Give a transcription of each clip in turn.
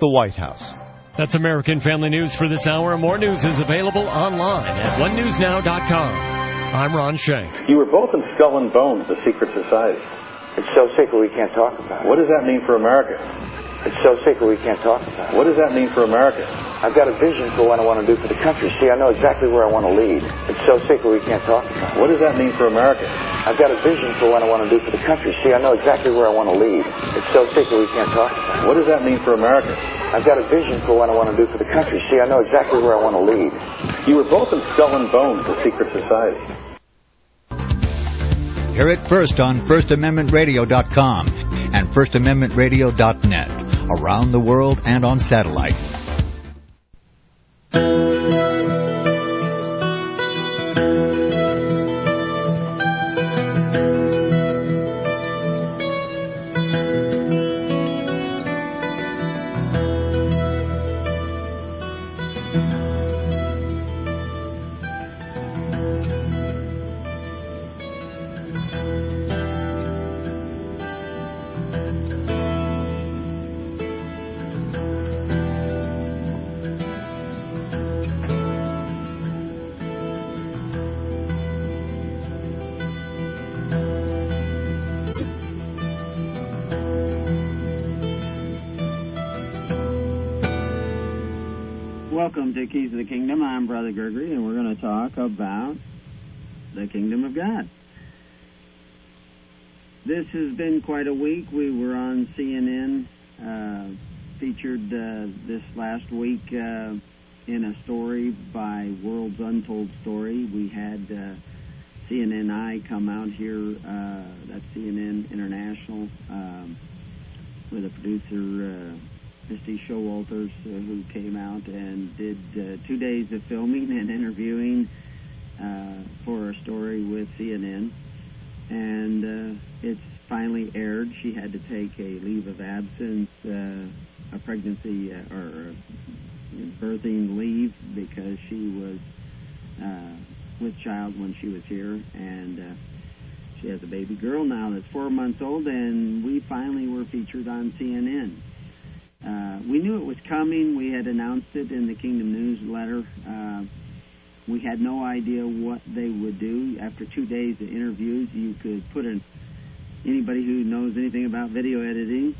the White House. That's American Family News for this hour. More news is available online at onenewsnow.com. I'm Ron Shank. You were both in Skull and Bones, the secret society. It's so secret we can't talk about it. What does that mean for America? It's so secret we can't talk about it. What does that mean for America? I've got a vision for what I want to do for the country. See, I know exactly where I want to lead. It's so secret we can't talk about it. What does that mean for America? I've got a vision for what I want to do for the country. See, I know exactly where I want to lead. It's so secret we can't talk about it. What does that mean for America? I've got a vision for what I want to do for the country. See, I know exactly where I want to lead. You were both in Skull and Bones, the secret society. Hear it first on FirstAmendmentRadio.com and FirstAmendmentRadio.net. Around the world and on satellite. Brother Gregory, and we're going to talk about the Kingdom of God. This has been quite a week. We were on CNN, uh, featured uh, this last week uh, in a story by World's Untold Story. We had uh, CNNI come out here, uh, that's CNN International, um, with a producer. Uh, Misty Showalters, uh, who came out and did uh, two days of filming and interviewing uh, for a story with CNN. And uh, it's finally aired. She had to take a leave of absence, uh, a pregnancy uh, or a birthing leave, because she was uh, with child when she was here. And uh, she has a baby girl now that's four months old, and we finally were featured on CNN. Uh, we knew it was coming. We had announced it in the Kingdom newsletter. Uh, we had no idea what they would do. After two days of interviews, you could put in anybody who knows anything about video editing.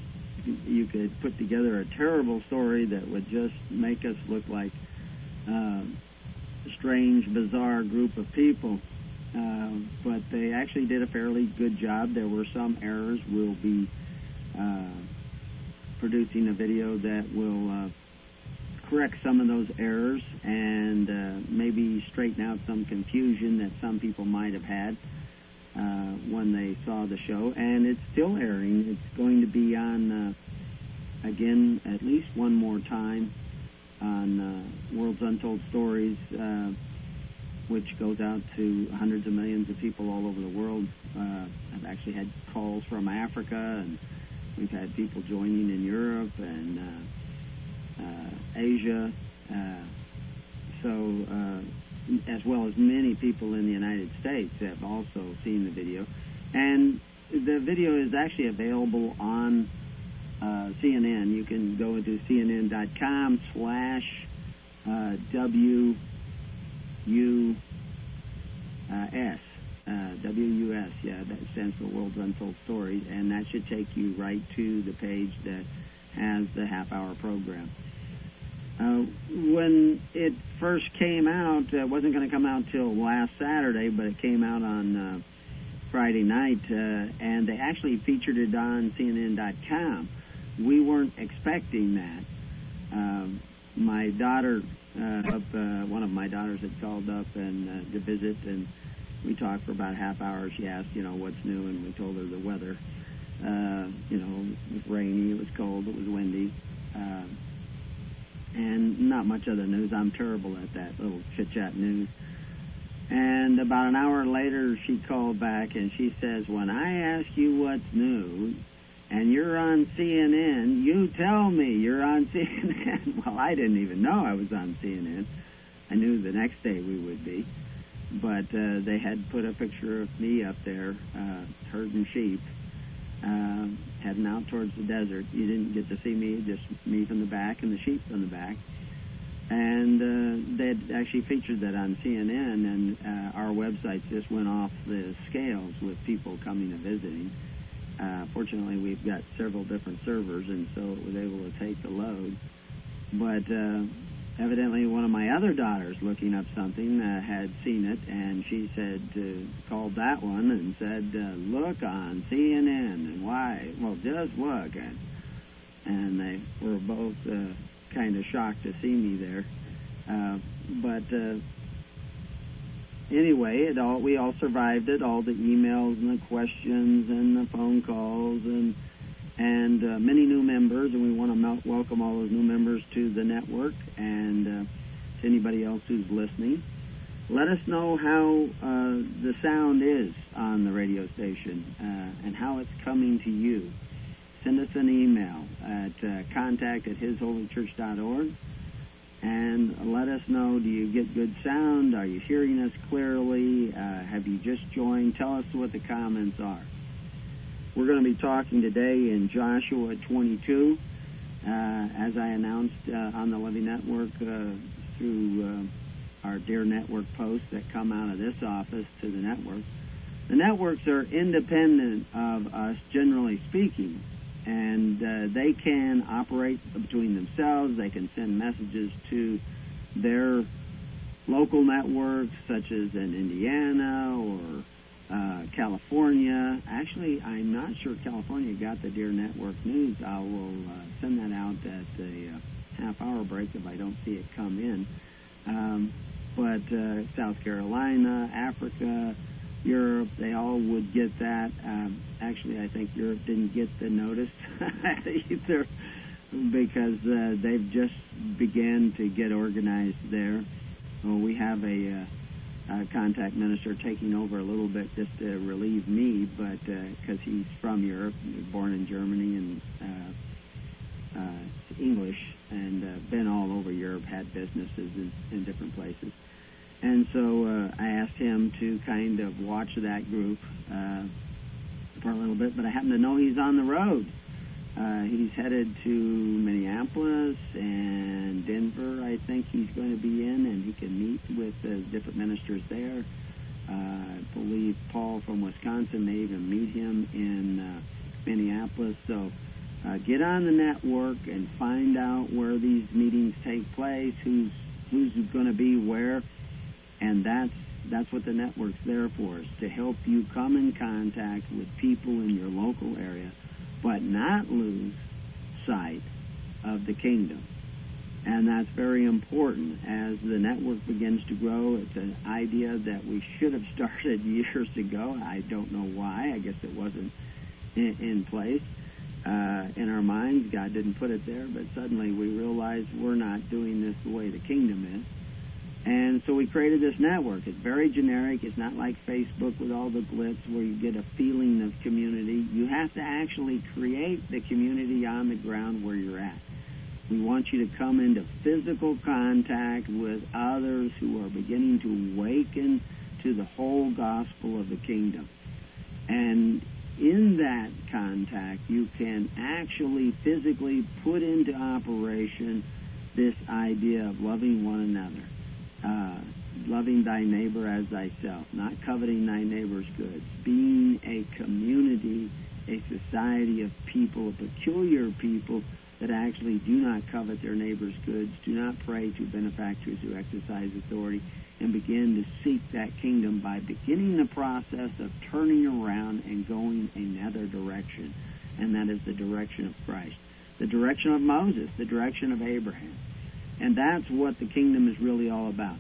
You could put together a terrible story that would just make us look like uh, a strange, bizarre group of people. Uh, but they actually did a fairly good job. There were some errors. We'll be uh, producing a video that will uh, correct some of those errors and uh, maybe straighten out some confusion that some people might have had uh, when they saw the show. And it's still airing. It's going to be on uh, again at least one more time on uh, World's Untold Stories, uh, which goes out to hundreds of millions of people all over the world. I've actually had calls from Africa and We've had people joining in Europe and uh, uh, Asia, uh, so uh, as well as many people in the United States have also seen the video. And the video is actually available on uh, CNN. You can go into cnn.com slash W U S uh, WUS, yeah, that stands for World's Untold Stories, and that should take you right to the page that has the half hour program. Uh, when it first came out, it wasn't going to come out till last Saturday, but it came out on uh, Friday night, uh, and they actually featured it on CNN.com. We weren't expecting that. Um, my daughter, uh, up, uh, one of my daughters had called up and uh, to visit, and we talked for about a half hour. She asked, you know, what's new, and we told her the weather. Uh, you know, it was rainy, it was cold, it was windy, uh, and not much other news. I'm terrible at that little chit chat news. And about an hour later, she called back and she says, When I ask you what's new and you're on CNN, you tell me you're on CNN. well, I didn't even know I was on CNN. I knew the next day we would be but uh, they had put a picture of me up there uh, herding sheep, uh, heading out towards the desert. You didn't get to see me, just me from the back and the sheep from the back. And uh, they'd actually featured that on CNN, and uh, our website just went off the scales with people coming and visiting. Uh, fortunately, we've got several different servers, and so it was able to take the load. But uh, evidently one of my other daughters looking up something uh, had seen it, and she said, uh, called that one and said, uh, look on CNN, and why? Well, just look. And, and they were both uh, kind of shocked to see me there. Uh, but uh, anyway, it all we all survived it, all the emails and the questions and the phone calls and and uh, many new members, and we want to welcome all those new members to the network and uh, to anybody else who's listening. Let us know how uh, the sound is on the radio station uh, and how it's coming to you. Send us an email at uh, contact at hisholychurch.org and let us know do you get good sound? Are you hearing us clearly? Uh, have you just joined? Tell us what the comments are. We're going to be talking today in Joshua 22, uh, as I announced uh, on the Living Network uh, through uh, our Dear Network posts that come out of this office to the network. The networks are independent of us, generally speaking, and uh, they can operate between themselves. They can send messages to their local networks, such as in Indiana or uh, California. Actually, I'm not sure California got the Dear Network news. I will uh, send that out at the uh, half hour break if I don't see it come in. Um, but uh, South Carolina, Africa, Europe, they all would get that. Um, actually, I think Europe didn't get the notice either because uh, they've just began to get organized there. Well, we have a uh, uh, contact minister taking over a little bit just to relieve me, but because uh, he's from Europe, born in Germany and uh, uh, English, and uh, been all over Europe, had businesses in, in different places. And so uh, I asked him to kind of watch that group uh, for a little bit, but I happen to know he's on the road. Uh, he's headed to Minneapolis and Denver. I think he's going to be in, and he can meet with uh, different ministers there. Uh, I believe Paul from Wisconsin may even meet him in uh, Minneapolis. So uh, get on the network and find out where these meetings take place, who's who's going to be where, and that's that's what the network's there for, is to help you come in contact with people in your local area but not lose sight of the kingdom. And that's very important as the network begins to grow. It's an idea that we should have started years ago. I don't know why. I guess it wasn't in, in place uh, in our minds. God didn't put it there, but suddenly we realized we're not doing this the way the kingdom is. And so we created this network. It's very generic. It's not like Facebook with all the glitz where you get a feeling of community. You have to actually create the community on the ground where you're at. We want you to come into physical contact with others who are beginning to awaken to the whole gospel of the kingdom. And in that contact, you can actually physically put into operation this idea of loving one another uh, loving thy neighbor as thyself, not coveting thy neighbor's goods, being a community, a society of people, a peculiar people that actually do not covet their neighbor's goods, do not pray to benefactors who exercise authority, and begin to seek that kingdom by beginning the process of turning around and going another direction, and that is the direction of Christ, the direction of Moses, the direction of Abraham. And that's what the kingdom is really all about.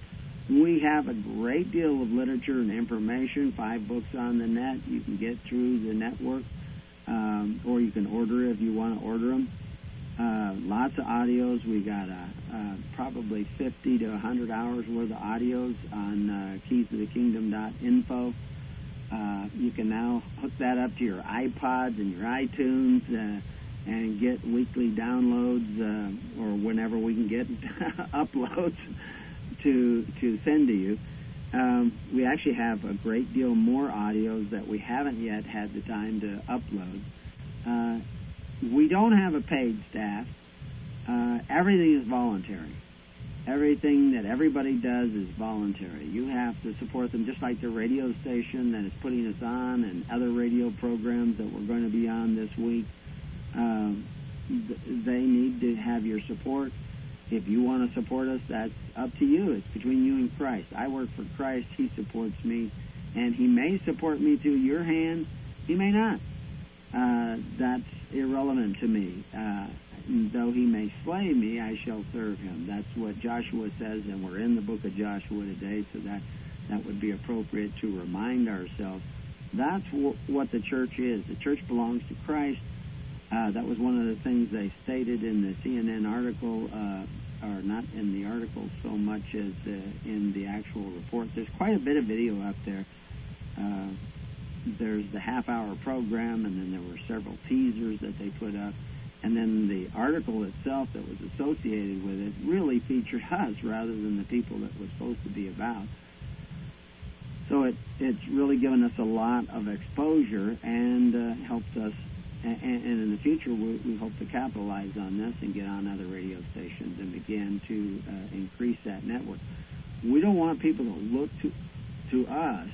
We have a great deal of literature and information, five books on the net. You can get through the network, um, or you can order if you want to order them. Uh, lots of audios. We got uh, uh, probably 50 to 100 hours worth of audios on uh, keysofthekingdom.info. Uh, you can now hook that up to your iPods and your iTunes. Uh, and get weekly downloads uh, or whenever we can get uploads to to send to you. Um, we actually have a great deal more audios that we haven't yet had the time to upload. Uh, we don't have a paid staff. Uh, everything is voluntary. Everything that everybody does is voluntary. You have to support them just like the radio station that is putting us on and other radio programs that we're going to be on this week. Um, th- they need to have your support. If you want to support us, that's up to you. It's between you and Christ. I work for Christ. He supports me. And He may support me through your hands. He may not. Uh, that's irrelevant to me. Uh, though he may slay me, I shall serve him. That's what Joshua says, and we're in the book of Joshua today, so that that would be appropriate to remind ourselves. That's w- what the church is. The church belongs to Christ. Uh, that was one of the things they stated in the CNN article, uh, or not in the article so much as uh, in the actual report. There's quite a bit of video up there. Uh, there's the half hour program, and then there were several teasers that they put up. And then the article itself that was associated with it really featured us rather than the people that was supposed to be about. So it, it's really given us a lot of exposure and uh, helped us. And, and in the future, we, we hope to capitalize on this and get on other radio stations and begin to uh, increase that network. We don't want people to look to to us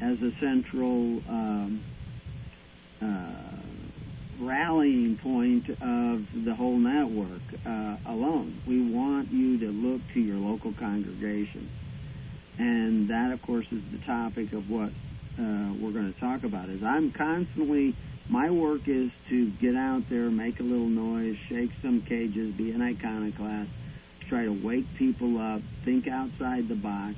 as a central um, uh, rallying point of the whole network uh, alone. We want you to look to your local congregation. And that, of course, is the topic of what uh, we're going to talk about. Is I'm constantly, my work is to get out there, make a little noise, shake some cages, be an iconoclast, try to wake people up, think outside the box,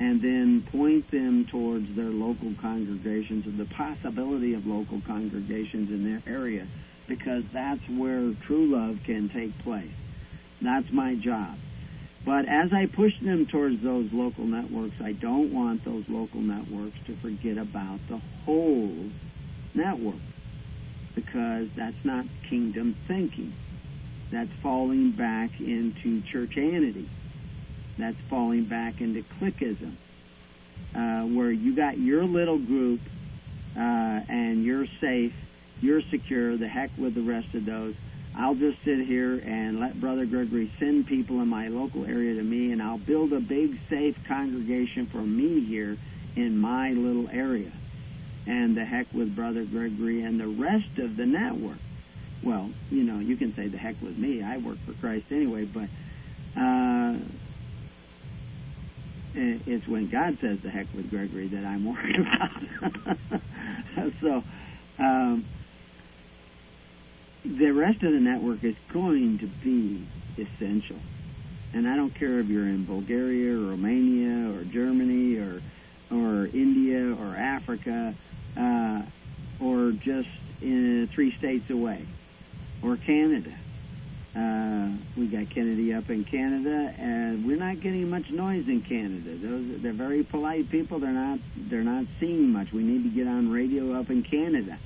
and then point them towards their local congregations and the possibility of local congregations in their area because that's where true love can take place. That's my job. But as I push them towards those local networks, I don't want those local networks to forget about the whole network because that's not kingdom thinking. That's falling back into churchanity that's falling back into clickism, uh, where you got your little group uh, and you're safe, you're secure, the heck with the rest of those. I'll just sit here and let Brother Gregory send people in my local area to me, and I'll build a big, safe congregation for me here in my little area. And the heck with Brother Gregory and the rest of the network. Well, you know, you can say the heck with me. I work for Christ anyway, but uh, it's when God says the heck with Gregory that I'm worried about. so, um, the rest of the network is going to be essential. And I don't care if you're in Bulgaria or Romania or Germany or or India or Africa uh, or just in three states away or Canada. Uh, we got Kennedy up in Canada, and we're not getting much noise in Canada. Those they're very polite people. They're not they're not seeing much. We need to get on radio up in Canada.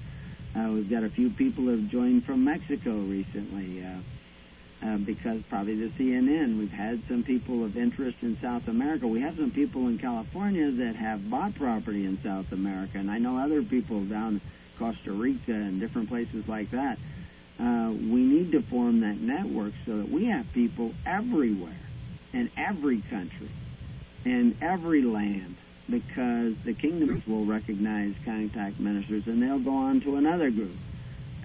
Uh, we've got a few people who have joined from Mexico recently. Uh, uh, because probably the CNN. We've had some people of interest in South America. We have some people in California that have bought property in South America, and I know other people down Costa Rica and different places like that. Uh, we need to form that network so that we have people everywhere, in every country, in every land, because the kingdoms will recognize contact ministers and they'll go on to another group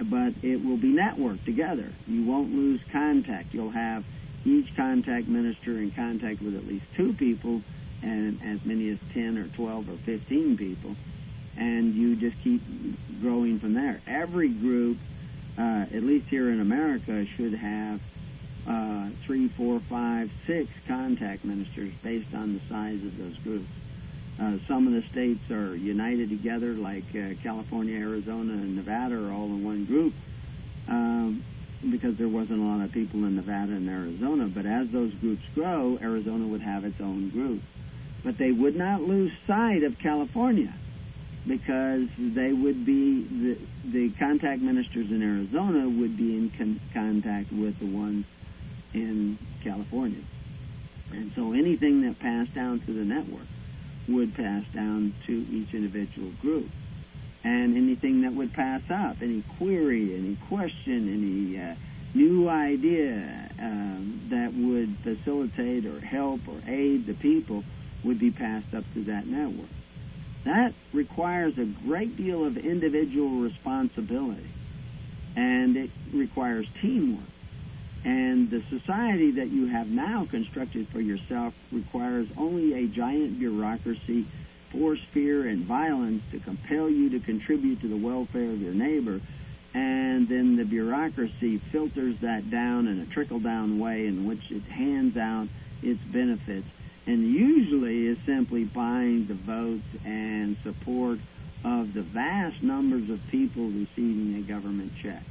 but it will be networked together. You won't lose contact. You'll have each contact minister in contact with at least two people and as many as 10 or 12 or 15 people. And you just keep growing from there. Every group, uh, at least here in America, should have uh, three, four, five, six contact ministers based on the size of those groups. Uh, some of the states are united together, like uh, California, Arizona, and Nevada are all in one group, um, because there wasn't a lot of people in Nevada and Arizona. But as those groups grow, Arizona would have its own group. But they would not lose sight of California, because they would be the, the contact ministers in Arizona would be in con- contact with the ones in California. And so anything that passed down to the network would pass down to each individual group. and anything that would pass up, any query, any question, any uh, new idea um, that would facilitate or help or aid the people would be passed up to that network. That requires a great deal of individual responsibility, and it requires teamwork. And the society that you have now constructed for yourself requires only a giant bureaucracy, force, fear, and violence to compel you to contribute to the welfare of your neighbor. And then the bureaucracy filters that down in a trickle down way in which it hands out its benefits and usually is simply buying the votes and support of the vast numbers of people receiving a government check.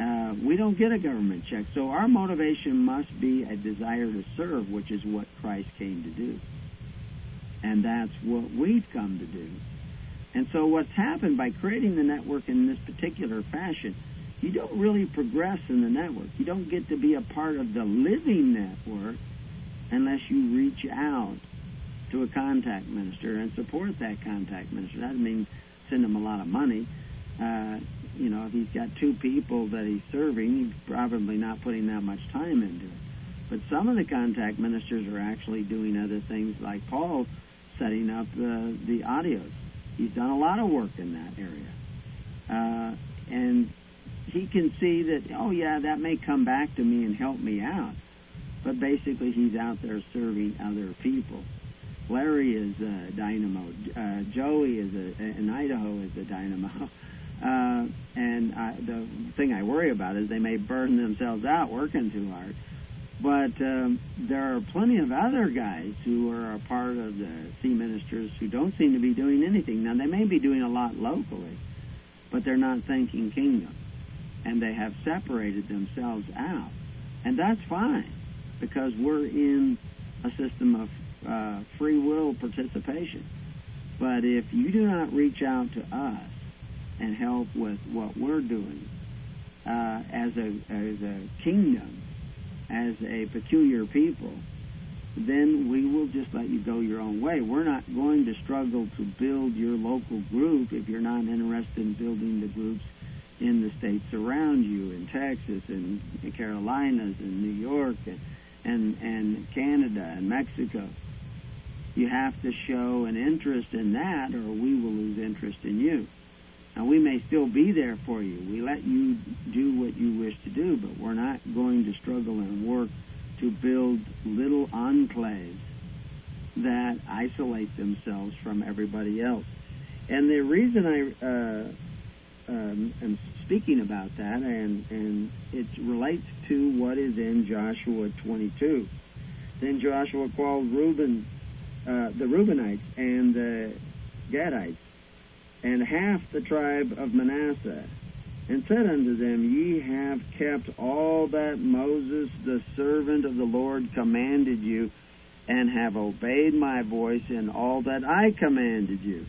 Uh, we don't get a government check, so our motivation must be a desire to serve, which is what Christ came to do. And that's what we've come to do. And so what's happened by creating the network in this particular fashion, you don't really progress in the network. You don't get to be a part of the living network unless you reach out to a contact minister and support that contact minister. That means send them a lot of money. Uh, you know, if he's got two people that he's serving, he's probably not putting that much time into it. But some of the contact ministers are actually doing other things, like Paul setting up the the audios. He's done a lot of work in that area, uh, and he can see that. Oh yeah, that may come back to me and help me out. But basically, he's out there serving other people. Larry is a dynamo. Uh, Joey is a, in Idaho is a dynamo. Uh, and I, the thing I worry about is they may burn themselves out working too hard. But um, there are plenty of other guys who are a part of the sea ministers who don't seem to be doing anything. Now, they may be doing a lot locally, but they're not thinking kingdom. And they have separated themselves out. And that's fine because we're in a system of uh, free will participation. But if you do not reach out to us and help with what we're doing uh, as a as a kingdom, as a peculiar people, then we will just let you go your own way. We're not going to struggle to build your local group if you're not interested in building the groups in the states around you, in Texas, and the Carolinas, and New York, and and, and Canada and Mexico. You have to show an interest in that, or we will lose interest in you. Now, we may still be there for you. We let you do what you wish to do, but we're not going to struggle and work to build little enclaves that isolate themselves from everybody else. And the reason I uh, um, am speaking about that, and, and it relates to what is in Joshua 22. Then Joshua called Reuben, uh, the Reubenites and the Gadites, and half the tribe of Manasseh, and said unto them, Ye have kept all that Moses, the servant of the Lord, commanded you, and have obeyed my voice in all that I commanded you.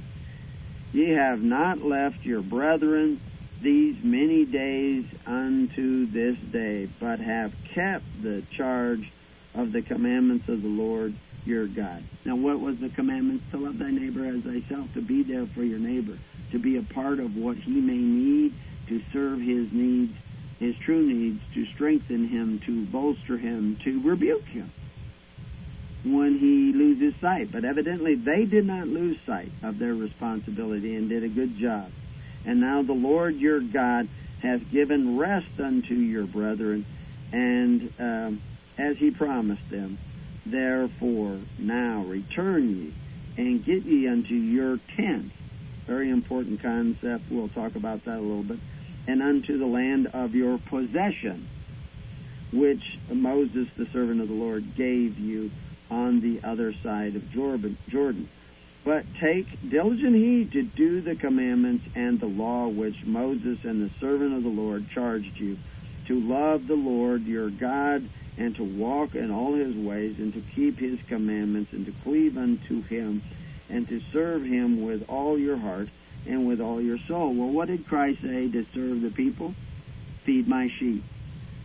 Ye have not left your brethren these many days unto this day, but have kept the charge of the commandments of the Lord your God. Now, what was the commandments? To love thy neighbor as thyself, to be there for your neighbor, to be a part of what he may need, to serve his needs, his true needs, to strengthen him, to bolster him, to rebuke him when he loses sight. But evidently, they did not lose sight of their responsibility and did a good job. And now the Lord your God hath given rest unto your brethren, and um, as he promised them. Therefore, now return ye and get ye unto your tents. Very important concept. We'll talk about that a little bit. And unto the land of your possession, which Moses, the servant of the Lord, gave you on the other side of Jordan. But take diligent heed to do the commandments and the law which Moses and the servant of the Lord charged you, to love the Lord your God, and to walk in all his ways, and to keep his commandments, and to cleave unto him, and to serve him with all your heart and with all your soul. Well, what did Christ say to serve the people? Feed my sheep.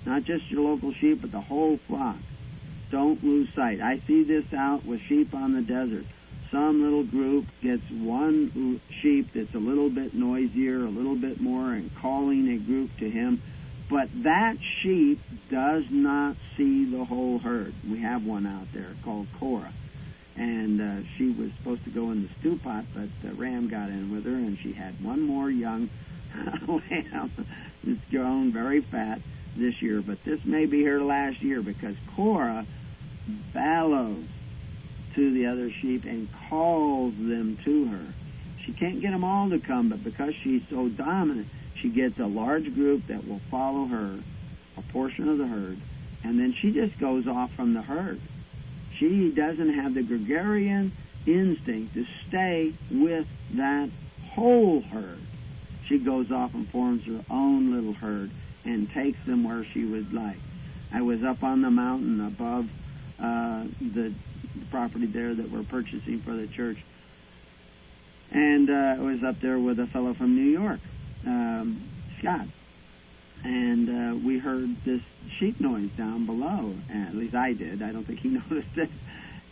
Not just your local sheep, but the whole flock. Don't lose sight. I see this out with sheep on the desert some little group gets one sheep that's a little bit noisier, a little bit more, and calling a group to him. But that sheep does not see the whole herd. We have one out there called Cora. And uh, she was supposed to go in the stew pot, but the ram got in with her, and she had one more young lamb that's grown very fat this year. But this may be her last year because Cora bellows to the other sheep and calls them to her. She can't get them all to come, but because she's so dominant, she gets a large group that will follow her, a portion of the herd, and then she just goes off from the herd. She doesn't have the gregarian instinct to stay with that whole herd. She goes off and forms her own little herd and takes them where she would like. I was up on the mountain above uh, the property there that we're purchasing for the church. And uh, I was up there with a fellow from New York, um, Scott. And uh, we heard this sheep noise down below. At least I did. I don't think he noticed it.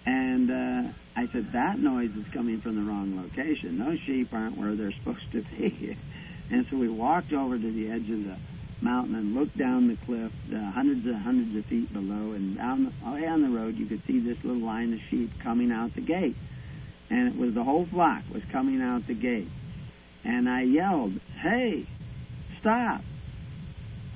And uh, I said, that noise is coming from the wrong location. Those sheep aren't where they're supposed to be. and so we walked over to the edge of the mountain and looked down the cliff, uh, hundreds and hundreds of feet below, and down way on the road you could see this little line of sheep coming out the gate, and it was the whole flock was coming out the gate, and I yelled, "Hey, stop!"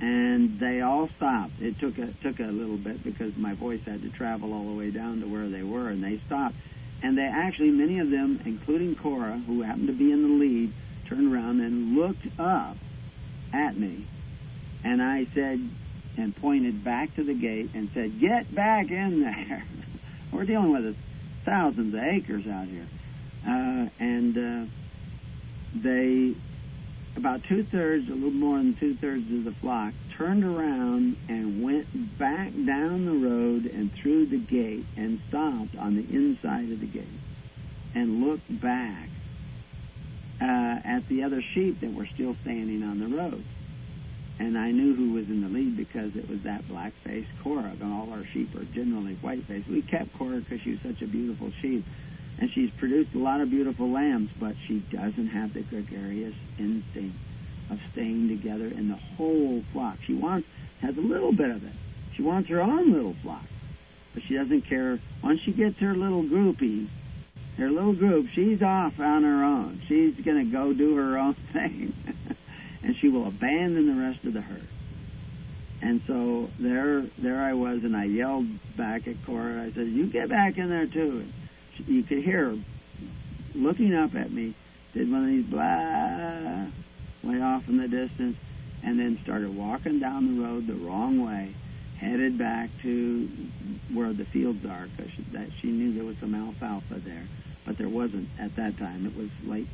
And they all stopped. It took a took a little bit because my voice had to travel all the way down to where they were, and they stopped. And they actually, many of them, including Cora, who happened to be in the lead, turned around and looked up at me and I said, and pointed back to the gate and said, Get back in there. We're dealing with thousands of acres out here. Uh, and uh, they, about two thirds, a little more than two thirds of the flock, turned around and went back down the road and through the gate and stopped on the inside of the gate and looked back uh, at the other sheep that were still standing on the road and I knew who was in the lead because it was that black-faced Cora. And all our sheep are generally white-faced. We kept Cora because she was such a beautiful sheep, and she's produced a lot of beautiful lambs, but she doesn't have the gregarious instinct of staying together in the whole flock. She wants has a little bit of it. She wants her own little flock, but she doesn't care. Once she gets her little groupie, her little group, she's off on her own. She's going to go do her own thing and she will abandon the rest of the herd. And so there, there I was, and I yelled back at Cora. I said, "You get back in there too." And you could hear her looking up at me. Did one of these blah way off in the distance, and then started walking down the road the wrong way, headed back to where the fields are, because she, that she knew there was some alfalfa there, but there wasn't at that time. It was late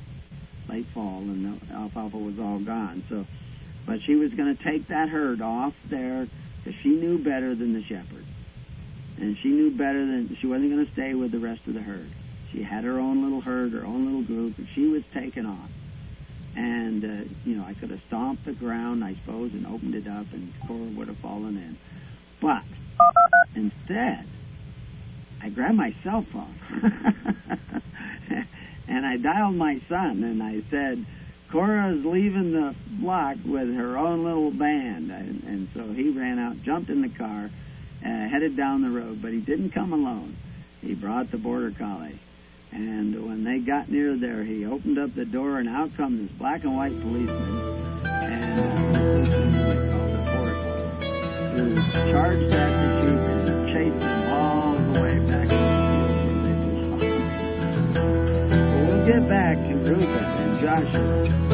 late fall, and the alfalfa was all gone. So, but she was going to take that herd off there because she knew better than the shepherd, and she knew better than she wasn't going to stay with the rest of the herd. She had her own little herd, her own little group, and she was taken off. And uh, you know, I could have stomped the ground, I suppose, and opened it up, and Cora would have fallen in. But instead, I grabbed my cell phone and I dialed my son and I said, Cora's leaving the block with her own little band. And, and so he ran out, jumped in the car, headed down the road, but he didn't come alone. He brought the border collie. And when they got near there, he opened up the door, and out come this black and white policeman, and uh, called the forest, who charged at the sheep and chased them all the way back to the field where they belonged. But we'll get back to Reuben and Joshua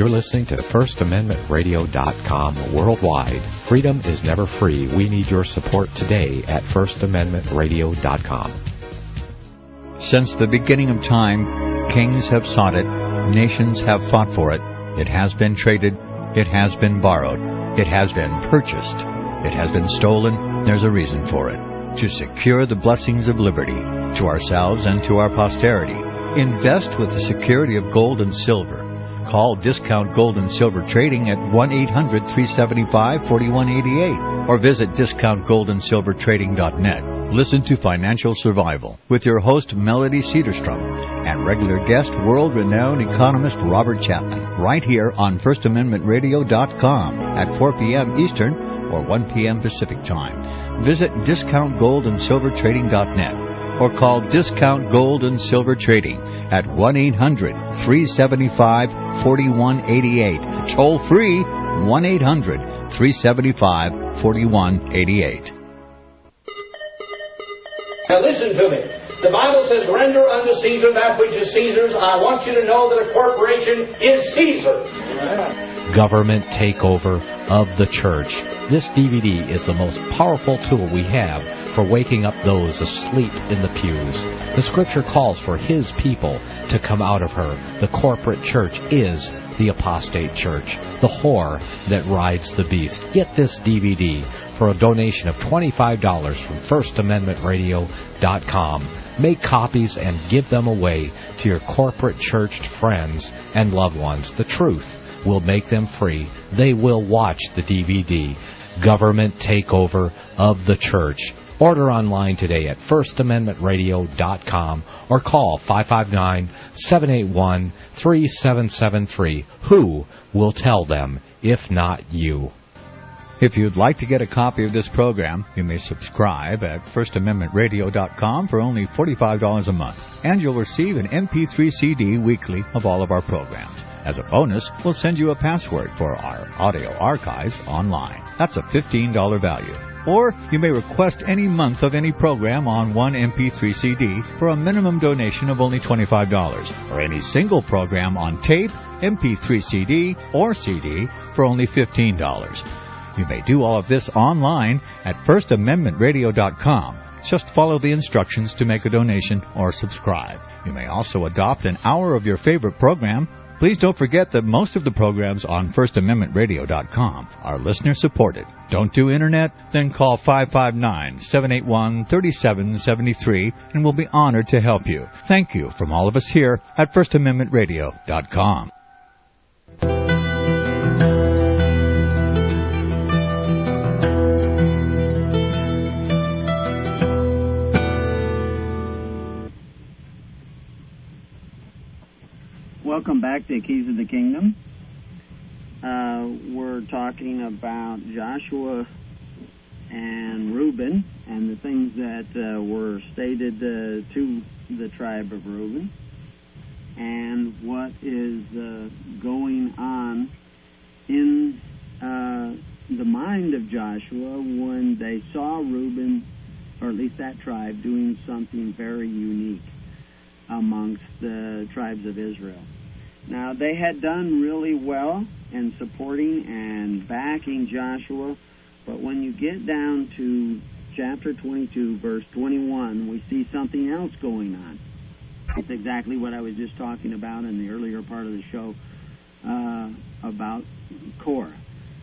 You're listening to FirstAmendmentRadio.com worldwide. Freedom is never free. We need your support today at FirstAmendmentRadio.com. Since the beginning of time, kings have sought it, nations have fought for it. It has been traded, it has been borrowed, it has been purchased, it has been stolen. There's a reason for it. to secure the blessings of liberty to ourselves and to our posterity. Invest with the security of gold and silver. Call Discount Gold and Silver Trading at 1 800 375 4188 or visit discountgoldandsilvertrading.net. Listen to Financial Survival with your host Melody Cedarstrom and regular guest world renowned economist Robert Chapman right here on FirstAmendmentRadio.com at 4 p.m. Eastern or 1 p.m. Pacific Time. Visit discountgoldandsilvertrading.net or call Discount Gold and Silver Trading at 1 800 375 4188. Toll free 1 800 375 4188. Now listen to me. The Bible says, render unto Caesar that which is Caesar's. I want you to know that a corporation is Caesar. Government takeover of the church. This DVD is the most powerful tool we have for waking up those asleep in the pews. The scripture calls for his people to come out of her. The corporate church is the apostate church, the whore that rides the beast. Get this DVD for a donation of $25 from FirstAmendmentRadio.com. Make copies and give them away to your corporate church friends and loved ones. The truth will make them free. They will watch the DVD. Government Takeover of the Church. Order online today at FirstAmendmentRadio.com or call 559-781-3773. Who will tell them if not you? If you'd like to get a copy of this program, you may subscribe at FirstAmendmentRadio.com for only $45 a month, and you'll receive an MP3 CD weekly of all of our programs. As a bonus, we'll send you a password for our audio archives online. That's a $15 value. Or you may request any month of any program on one MP3 CD for a minimum donation of only $25, or any single program on tape, MP3 CD, or CD for only $15. You may do all of this online at FirstAmendmentRadio.com. Just follow the instructions to make a donation or subscribe. You may also adopt an hour of your favorite program. Please don't forget that most of the programs on FirstAmendmentRadio.com are listener supported. Don't do internet? Then call 559-781-3773 and we'll be honored to help you. Thank you from all of us here at FirstAmendmentRadio.com. Welcome back to Keys of the Kingdom. Uh, we're talking about Joshua and Reuben and the things that uh, were stated uh, to the tribe of Reuben and what is uh, going on in uh, the mind of Joshua when they saw Reuben, or at least that tribe, doing something very unique amongst the tribes of Israel. Now, they had done really well in supporting and backing Joshua, but when you get down to chapter 22, verse 21, we see something else going on. It's exactly what I was just talking about in the earlier part of the show uh, about Korah.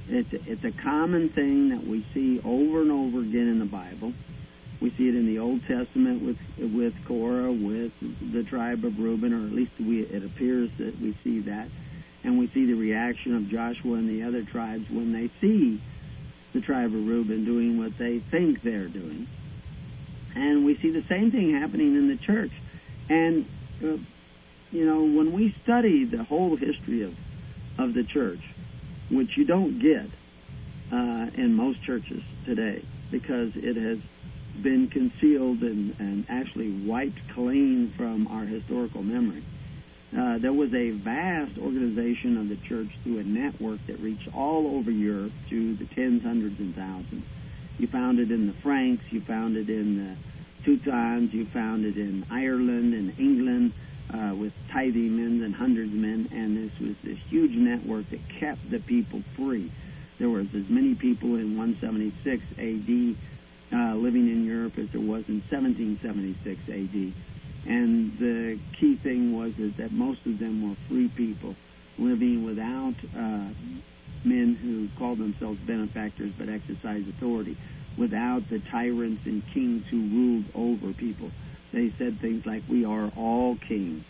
It's, it's a common thing that we see over and over again in the Bible. We see it in the Old Testament with with Korah, with the tribe of Reuben, or at least we, it appears that we see that. And we see the reaction of Joshua and the other tribes when they see the tribe of Reuben doing what they think they're doing. And we see the same thing happening in the church. And, uh, you know, when we study the whole history of, of the church, which you don't get uh, in most churches today, because it has been concealed and, and actually wiped clean from our historical memory. Uh, there was a vast organization of the church through a network that reached all over Europe to the tens, hundreds, and thousands. You found it in the Franks, you found it in the Teutons, you found it in Ireland and England uh, with tithing men and hundreds of men, and this was this huge network that kept the people free. There was as many people in 176 AD uh, living in Europe as there was in 1776 AD. And the key thing was is that most of them were free people living without uh, men who called themselves benefactors but exercised authority. without the tyrants and kings who ruled over people. They said things like, We are all kings.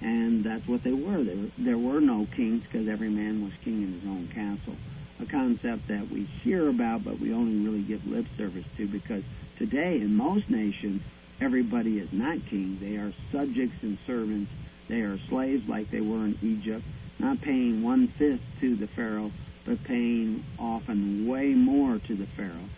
And that's what they were. There, there were no kings because every man was king in his own castle. A concept that we hear about, but we only really give lip service to because today in most nations, everybody is not king. They are subjects and servants. They are slaves like they were in Egypt, not paying one fifth to the Pharaoh, but paying often way more to the Pharaoh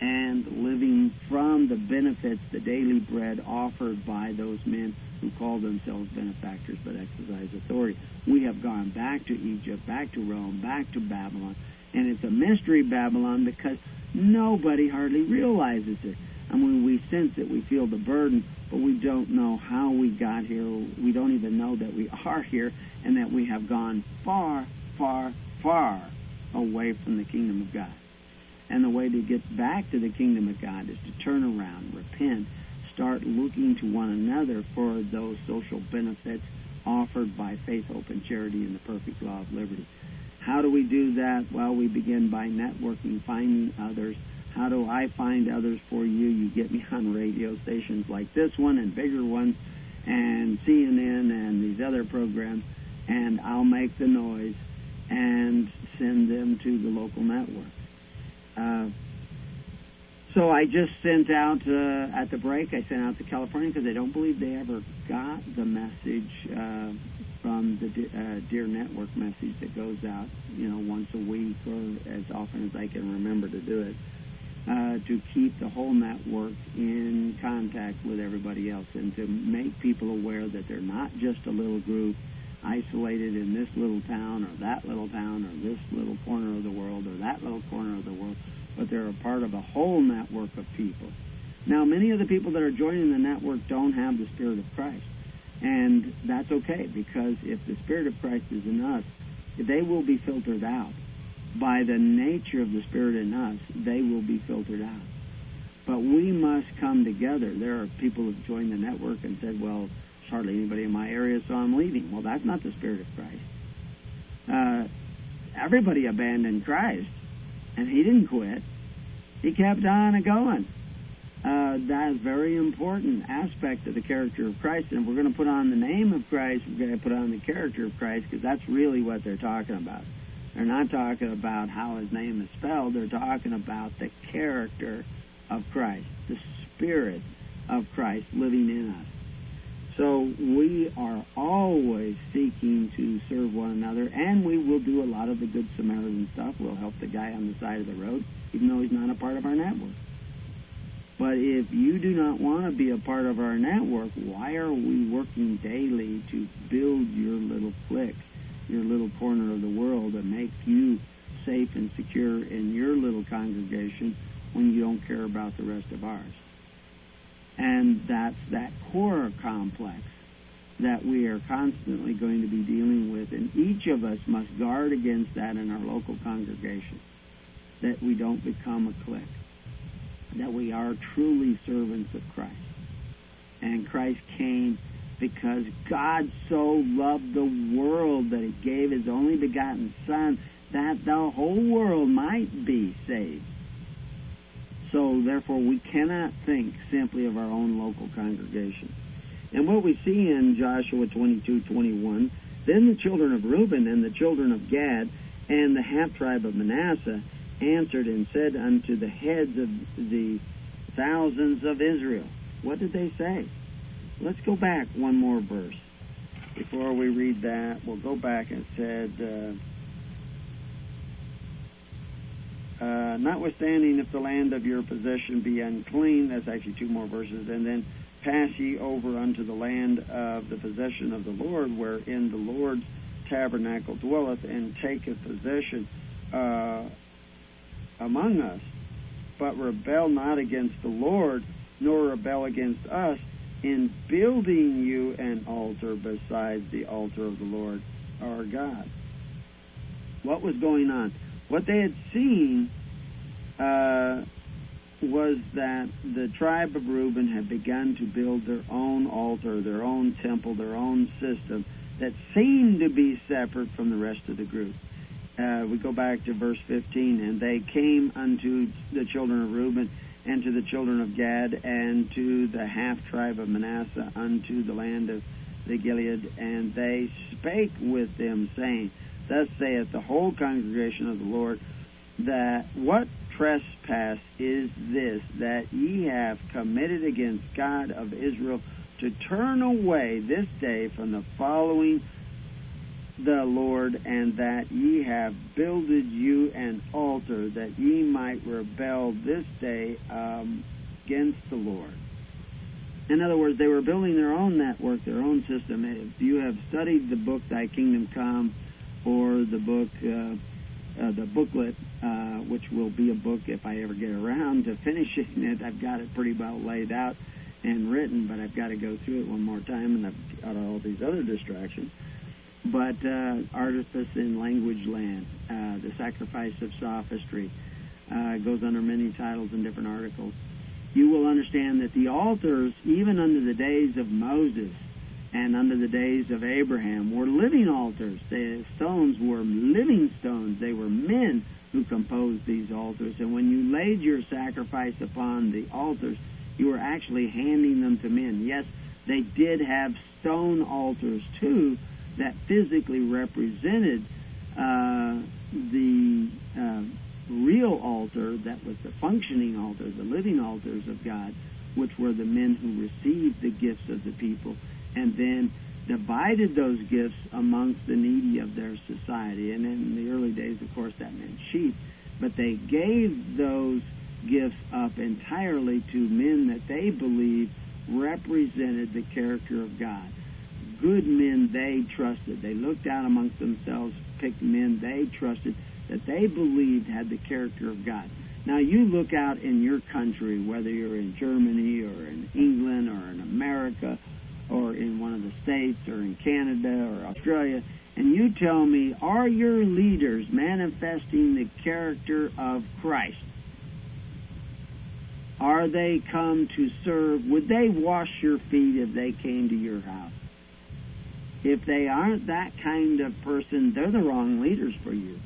and living from the benefits, the daily bread offered by those men who call themselves benefactors but exercise authority. We have gone back to Egypt, back to Rome, back to Babylon, and it's a mystery Babylon because nobody hardly realizes it. And when we sense it, we feel the burden, but we don't know how we got here. We don't even know that we are here and that we have gone far, far, far away from the kingdom of God. And the way to get back to the kingdom of God is to turn around, repent, start looking to one another for those social benefits offered by faith, hope, and charity in the perfect law of liberty. How do we do that? Well, we begin by networking, finding others. How do I find others for you? You get me on radio stations like this one and bigger ones and CNN and these other programs, and I'll make the noise and send them to the local network. Uh, so I just sent out uh, at the break. I sent out to California because I don't believe they ever got the message uh, from the uh, Dear Network message that goes out, you know, once a week or as often as I can remember to do it. Uh, to keep the whole network in contact with everybody else and to make people aware that they're not just a little group isolated in this little town or that little town or this little corner of the world or that little corner of the world, but they're a part of a whole network of people. Now, many of the people that are joining the network don't have the Spirit of Christ. And that's okay because if the Spirit of Christ is in us, they will be filtered out. By the nature of the Spirit in us, they will be filtered out. But we must come together. There are people who've joined the network and said, well, hardly anybody in my area, so I'm leaving. Well, that's not the Spirit of Christ. Uh, everybody abandoned Christ, and he didn't quit. He kept on going. Uh, that very important aspect of the character of Christ. And if we're going to put on the name of Christ, we're going to put on the character of Christ because that's really what they're talking about. They're not talking about how his name is spelled. They're talking about the character of Christ, the Spirit of Christ living in us. So we are always seeking to serve one another, and we will do a lot of the Good Samaritan stuff. We'll help the guy on the side of the road, even though he's not a part of our network. But if you do not want to be a part of our network, why are we working daily to build your little clique, your little corner of the world, and make you safe and secure in your little congregation when you don't care about the rest of ours? And that's that Korah complex that we are constantly going to be dealing with. And each of us must guard against that in our local congregation, that we don't become a clique, that we are truly servants of Christ. And Christ came because God so loved the world that he gave his only begotten Son that the whole world might be saved. So therefore, we cannot think simply of our own local congregation. And what we see in Joshua 22:21, then the children of Reuben and the children of Gad and the half tribe of Manasseh answered and said unto the heads of the thousands of Israel. What did they say? Let's go back one more verse. Before we read that, we'll go back and said, uh, uh, notwithstanding if the land of your possession be unclean, that's actually two more verses, and then pass ye over unto the land of the possession of the Lord, wherein the Lord's tabernacle dwelleth, and taketh possession uh, among us. But rebel not against the Lord, nor rebel against us, in building you an altar beside the altar of the Lord our God. What was going on? What they had seen uh, was that the tribe of Reuben had begun to build their own altar, their own temple, their own system that seemed to be separate from the rest of the group. Uh, we go back to verse 15, and they came unto the children of Reuben and to the children of Gad, and to the half tribe of Manasseh, unto the land of the Gilead. And they spake with them, saying, Thus saith the whole congregation of the Lord, that what trespass is this that ye have committed against God of Israel to turn away this day from the following the Lord, and that ye have builded you an altar, that ye might rebel this day um, against the Lord. In other words, they were building their own network, their own system. If you have studied the book Thy Kingdom Come, or the book, uh, uh, the booklet, uh, which will be a book if I ever get around to finishing it, I've got it pretty well laid out and written, but I've got to go through it one more time, and I've got all these other distractions but uh, artifice in language land, uh, the sacrifice of sophistry, uh, goes under many titles and different articles. You will understand that the altars, even under the days of Moses and under the days of Abraham, were living altars. The stones were living stones. They were men who composed these altars. And when you laid your sacrifice upon the altars, you were actually handing them to men. Yes, they did have stone altars too, that physically represented uh, the uh, real altar that was the functioning altar, the living altars of God, which were the men who received the gifts of the people and then divided those gifts amongst the needy of their society. And in the early days, of course, that meant sheep. But they gave those gifts up entirely to men that they believed represented the character of God good men they trusted. They looked out amongst themselves, picked men they trusted that they believed had the character of God. Now you look out in your country, whether you're in Germany or in England or in America or in one of the states or in Canada or Australia, and you tell me, are your leaders manifesting the character of Christ? Are they come to serve? Would they wash your feet if they came to your house? If they aren't that kind of person, they're the wrong leaders for you.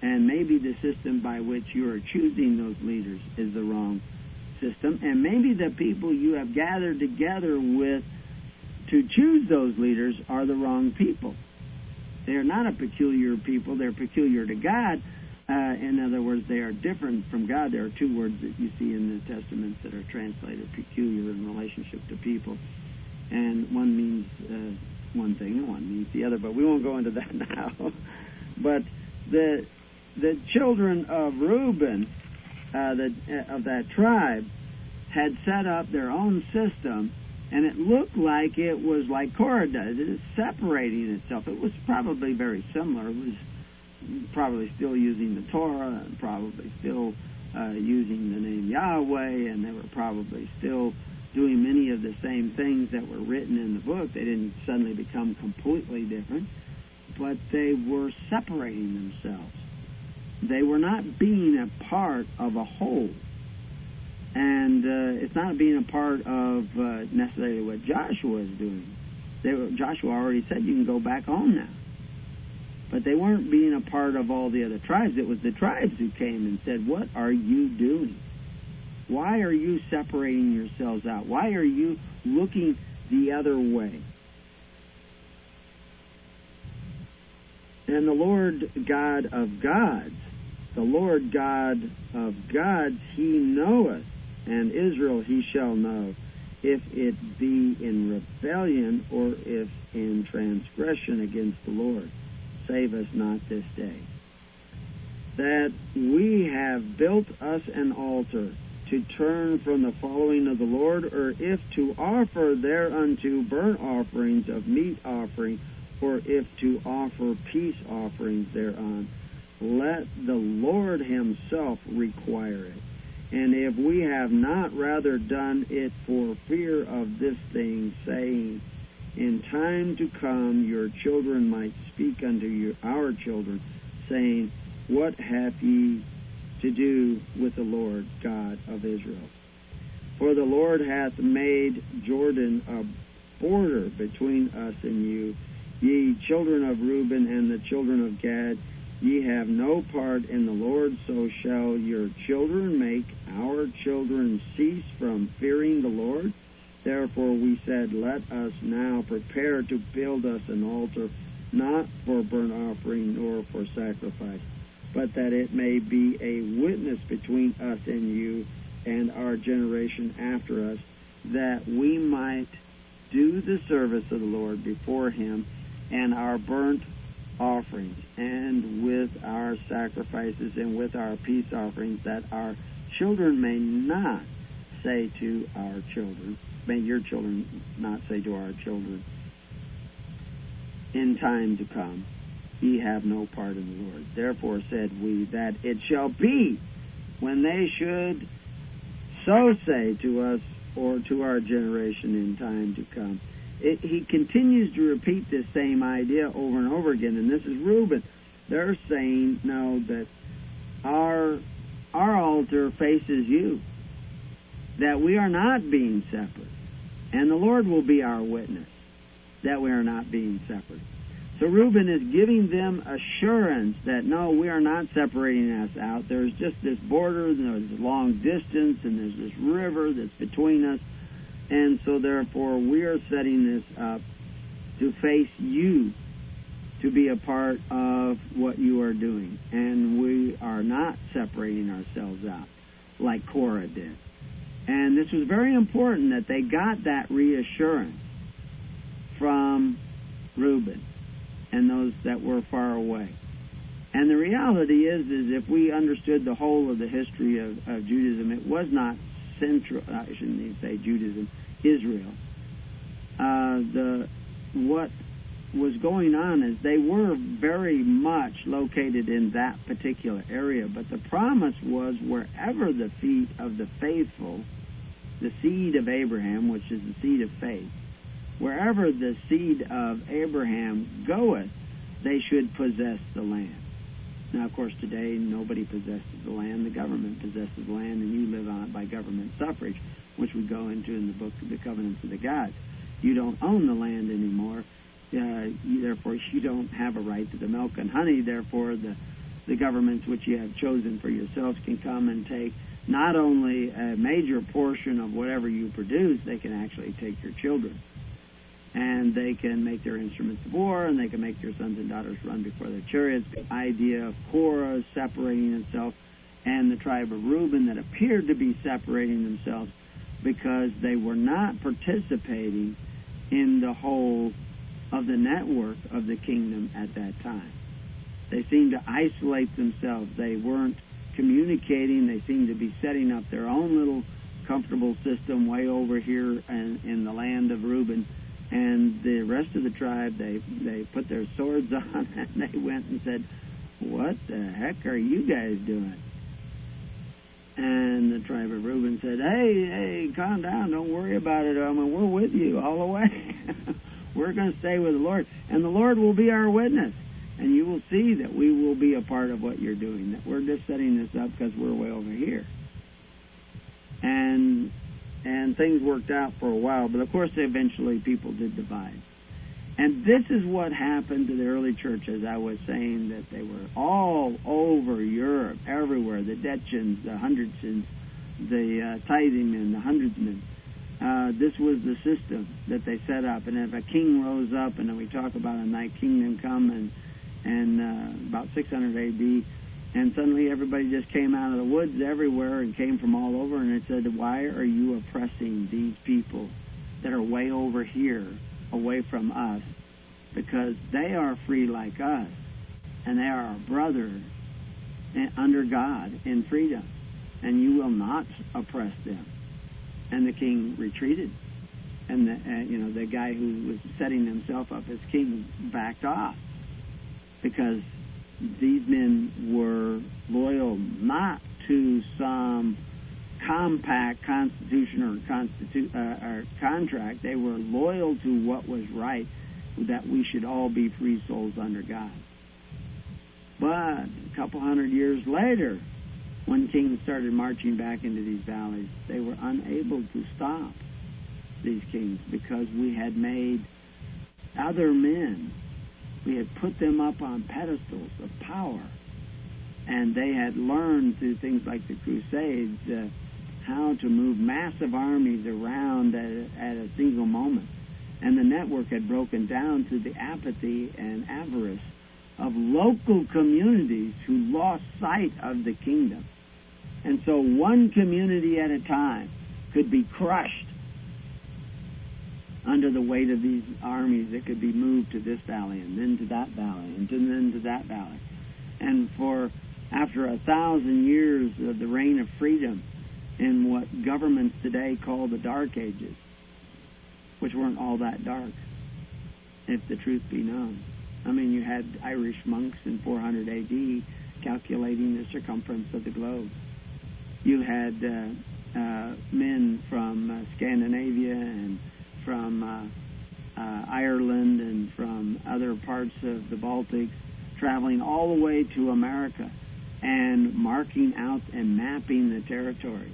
And maybe the system by which you are choosing those leaders is the wrong system. And maybe the people you have gathered together with to choose those leaders are the wrong people. They're not a peculiar people, they're peculiar to God. Uh, in other words, they are different from God. There are two words that you see in the Testaments that are translated peculiar in relationship to people. And one means uh, one thing and one means the other, but we won't go into that now. but the the children of Reuben, uh, the, uh, of that tribe, had set up their own system, and it looked like it was like Korah does. It is separating itself. It was probably very similar. It was probably still using the Torah, and probably still uh, using the name Yahweh, and they were probably still doing many of the same things that were written in the book. They didn't suddenly become completely different, but they were separating themselves. They were not being a part of a whole. And uh, it's not being a part of uh, necessarily what Joshua is doing. Were, Joshua already said you can go back home now. But they weren't being a part of all the other tribes. It was the tribes who came and said, What are you doing? Why are you separating yourselves out? Why are you looking the other way? And the Lord God of gods, the Lord God of gods, he knoweth, and Israel he shall know, if it be in rebellion or if in transgression against the Lord. Save us not this day. That we have built us an altar to turn from the following of the Lord, or if to offer thereunto burnt offerings of meat offering, or if to offer peace offerings thereon. Let the Lord himself require it. And if we have not rather done it for fear of this thing, saying, In time to come your children might speak unto you, our children, saying, What have ye to do with the Lord God of Israel. For the Lord hath made Jordan a border between us and you, ye children of Reuben and the children of Gad, Ye have no part in the Lord, so shall your children make our children cease from fearing the Lord. Therefore we said, Let us now prepare to build us an altar, not for burnt offering nor for sacrifice, but that it may be a witness between us and you and our generation after us, that we might do the service of the Lord before him and our burnt offerings and with our sacrifices and with our peace offerings that our children may not say to our children, may your children not say to our children, in time to come, ye have no part in the Lord. Therefore said we that it shall be when they should so say to us or to our generation in time to come. It, he continues to repeat this same idea over and over again, and this is Reuben. They're saying, no, that our our altar faces you, that we are not being separate, and the Lord will be our witness that we are not being separate. So Reuben is giving them assurance that no, we are not separating us out. There's just this border, and there's a long distance, and there's this river that's between us. And so therefore we are setting this up to face you to be a part of what you are doing. And we are not separating ourselves out like Korah did. And this was very important that they got that reassurance from Reuben and those that were far away. And the reality is, is if we understood the whole of the history of, of Judaism, it was not central. I shouldn't even say Judaism, Israel. Uh, the what was going on is they were very much located in that particular area, but the promise was wherever the feet of the faithful, the seed of Abraham, which is the seed of faith, wherever the seed of Abraham goeth, they should possess the land. Now, of course, today nobody possesses the land. The government possesses the land, and you live on it by government suffrage, which we go into in the book of the Covenants of the Gods. You don't own the land anymore. Uh, therefore, you don't have a right to the milk and honey. Therefore, the the governments which you have chosen for yourselves can come and take not only a major portion of whatever you produce, they can actually take your children and they can make their instruments of war, and they can make their sons and daughters run before their chariots. The idea of Korah separating itself and the tribe of Reuben that appeared to be separating themselves because they were not participating in the whole of the network of the kingdom at that time. They seemed to isolate themselves. They weren't communicating. They seemed to be setting up their own little comfortable system way over here in, in the land of Reuben and the rest of the tribe they they put their swords on and they went and said, "What the heck are you guys doing?" And the tribe of Reuben said, "Hey, hey, calm down. Don't worry about it. I mean, we're with you all the way. we're going to stay with the Lord, and the Lord will be our witness. And you will see that we will be a part of what you're doing. That we're just setting this up because we're way over here." And and things worked out for a while, but of course, eventually people did divide. And this is what happened to the early church, as I was saying, that they were all over Europe, everywhere, the Detchins, the Hundredsons, the uh, tithingmen, the hundredsmen. Uh, this was the system that they set up. And if a king rose up, and then we talk about a night kingdom come, and, and uh, about 600 AD, and suddenly everybody just came out of the woods everywhere and came from all over, and it said, Why are you oppressing these people that are way over here, away from us? Because they are free like us, and they are our brothers under God in freedom, and you will not oppress them. And the king retreated. And the, uh, you know the guy who was setting himself up as king backed off because these men were loyal not to some compact constitution or, constitu- uh, or contract. They were loyal to what was right, that we should all be free souls under God. But a couple hundred years later, when kings started marching back into these valleys, they were unable to stop these kings because we had made other men We had put them up on pedestals of power. And they had learned through things like the Crusades uh, how to move massive armies around at a, at a single moment. And the network had broken down through the apathy and avarice of local communities who lost sight of the kingdom. And so one community at a time could be crushed under the weight of these armies that could be moved to this valley and then to that valley and then to that valley. And for after a thousand years of the reign of freedom in what governments today call the Dark Ages, which weren't all that dark, if the truth be known. I mean, you had Irish monks in 400 AD calculating the circumference of the globe. You had uh, uh, men from uh, Scandinavia and from uh, uh, Ireland and from other parts of the Baltics traveling all the way to America and marking out and mapping the territory.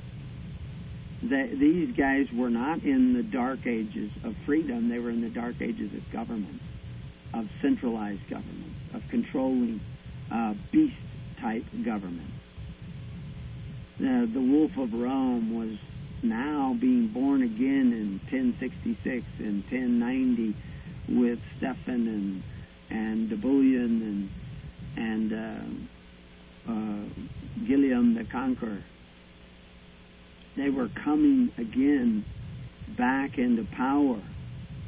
That these guys were not in the dark ages of freedom, they were in the dark ages of government, of centralized government, of controlling uh, beast type government. Uh, the Wolf of Rome was now being born again in 1066 and 1090 with Stephen and and Napoleon and and uh, uh, Guillaume the Conqueror. They were coming again back into power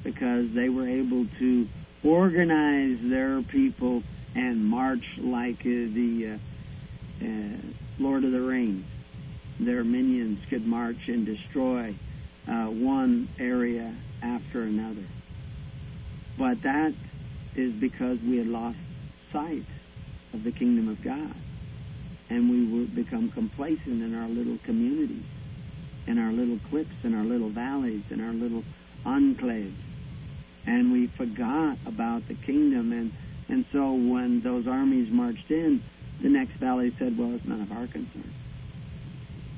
because they were able to organize their people and march like uh, the uh, Lord of the Rings their minions could march and destroy uh, one area after another. But that is because we had lost sight of the kingdom of God. And we would become complacent in our little communities, in our little clips, in our little valleys, in our little enclaves. And we forgot about the kingdom. And, and so when those armies marched in, the next valley said, well, it's none of our concern.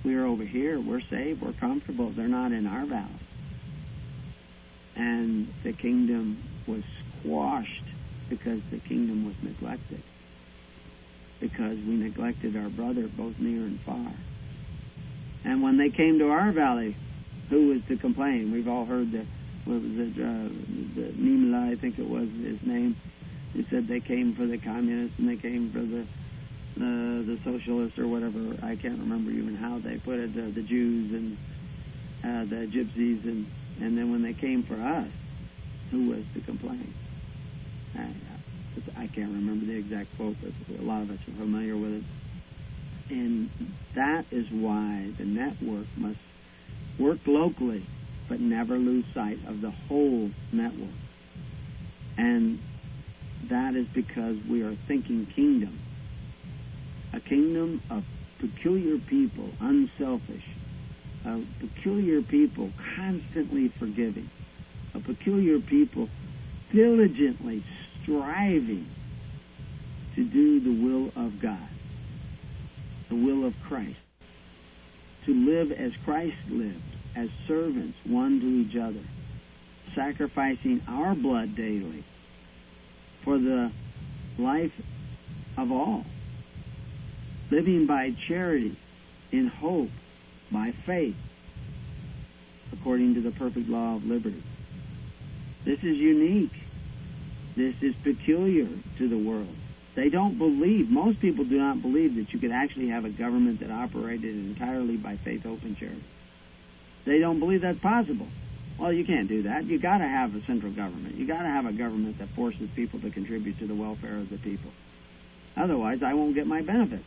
We're over here. We're safe. We're comfortable. They're not in our valley. And the kingdom was squashed because the kingdom was neglected. Because we neglected our brother both near and far. And when they came to our valley, who was to complain? We've all heard the, what was it, uh, the Niemöller, I think it was his name. He said they came for the communists and they came for the uh, the socialists or whatever. I can't remember even how they put it. Uh, the Jews and uh, the Gypsies, and and then when they came for us, who was to complain? I, I can't remember the exact quote, but a lot of us are familiar with it. And that is why the network must work locally, but never lose sight of the whole network. And that is because we are thinking kingdom a kingdom of peculiar people, unselfish, a peculiar people constantly forgiving, a peculiar people diligently striving to do the will of God, the will of Christ, to live as Christ lived, as servants one to each other, sacrificing our blood daily for the life of all living by charity, in hope, by faith, according to the perfect law of liberty. This is unique. This is peculiar to the world. They don't believe, most people do not believe that you could actually have a government that operated entirely by faith, hope, and charity. They don't believe that's possible. Well, you can't do that. You got to have a central government. You got to have a government that forces people to contribute to the welfare of the people. Otherwise, I won't get my benefits.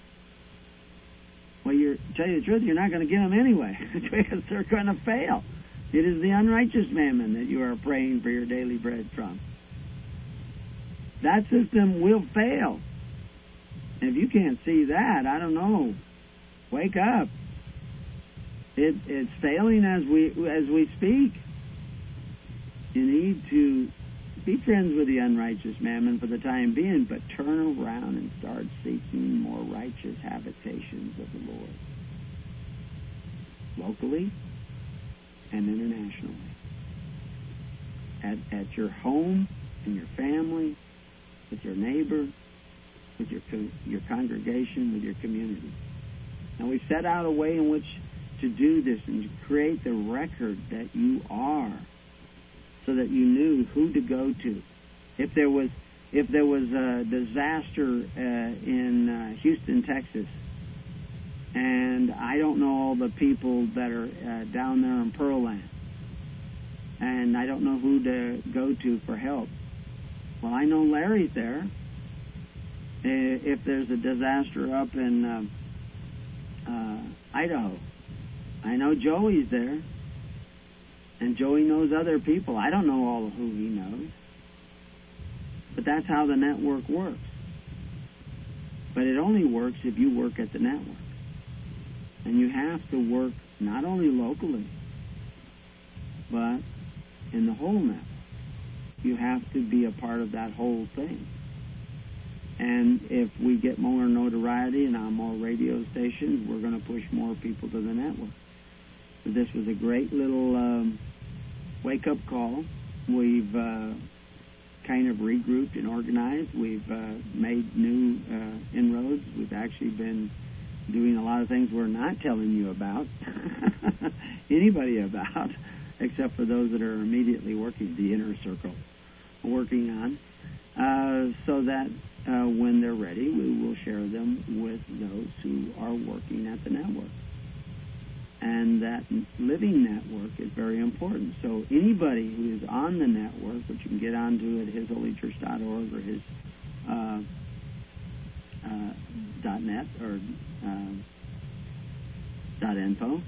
Well, you're tell you the truth, you're not going to get them anyway because they're going to fail. It is the unrighteous mammon that you are praying for your daily bread from. That system will fail. And if you can't see that, I don't know. Wake up. It, it's failing as we as we speak. You need to be friends with the unrighteous mammon for the time being, but turn around and start seeking more righteous habitations of the Lord. Locally and internationally. At, at your home, in your family, with your neighbor, with your your congregation, with your community. Now we set out a way in which to do this and to create the record that you are, so that you knew who to go to. If there was if there was a disaster uh, in uh, Houston, Texas, and I don't know all the people that are uh, down there in Pearland, and I don't know who to go to for help. Well, I know Larry's there. If there's a disaster up in uh, uh, Idaho, I know Joey's there, and Joey knows other people. I don't know all of who he knows, but that's how the network works. But it only works if you work at the network. And you have to work not only locally, but in the whole network. You have to be a part of that whole thing. And if we get more notoriety and on more radio stations, we're going to push more people to the network. This was a great little um, wake up call. We've uh, kind of regrouped and organized. We've uh, made new uh, inroads. We've actually been doing a lot of things we're not telling you about, anybody about, except for those that are immediately working the inner circle, working on, uh, so that uh, when they're ready, we will share them with those who are working at the network. And that living network is very important. So anybody who is on the network, which you can get onto at hisholychurch.org or his uh, uh, .net or uh, .info.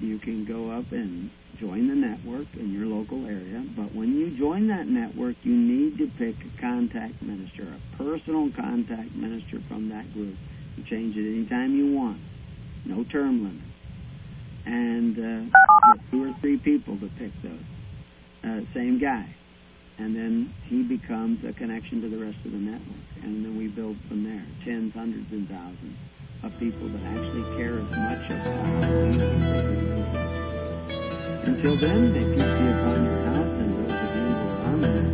You can go up and join the network in your local area. But when you join that network, you need to pick a contact minister, a personal contact minister from that group. You change it anytime you want, no term limit. And uh, two or three people to pick those. Uh, same guy and then he becomes a connection to the rest of the network. And then we build from there, tens, hundreds, and thousands of people that actually care as much about Until then, you see upon your house and those of you who are